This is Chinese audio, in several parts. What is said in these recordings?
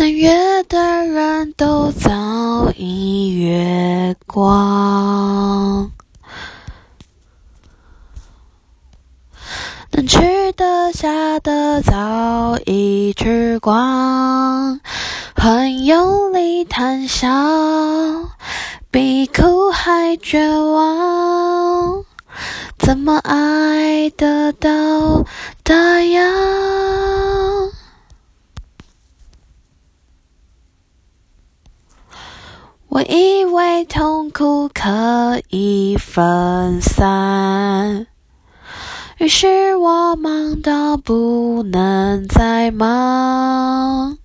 能约的人都早已月光，能吃得下的早已吃光，很用力谈笑，比哭还绝望，怎么爱得到答样？我以为痛苦可以分散，于是我忙到不能再忙，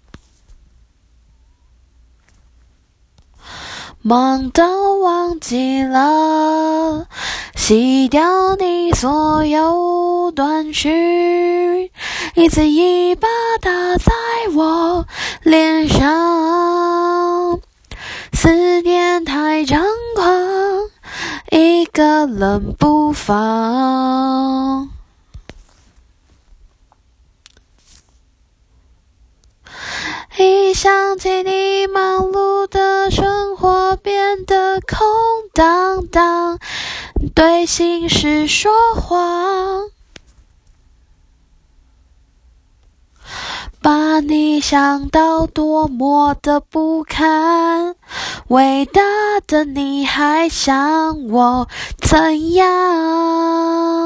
忙到忘记了洗掉你所有短句，一字一把打在我脸上。一个人不放。一想起你，忙碌的生活变得空荡荡，对心事说谎。你想到多么的不堪，伟大的你还想我怎样？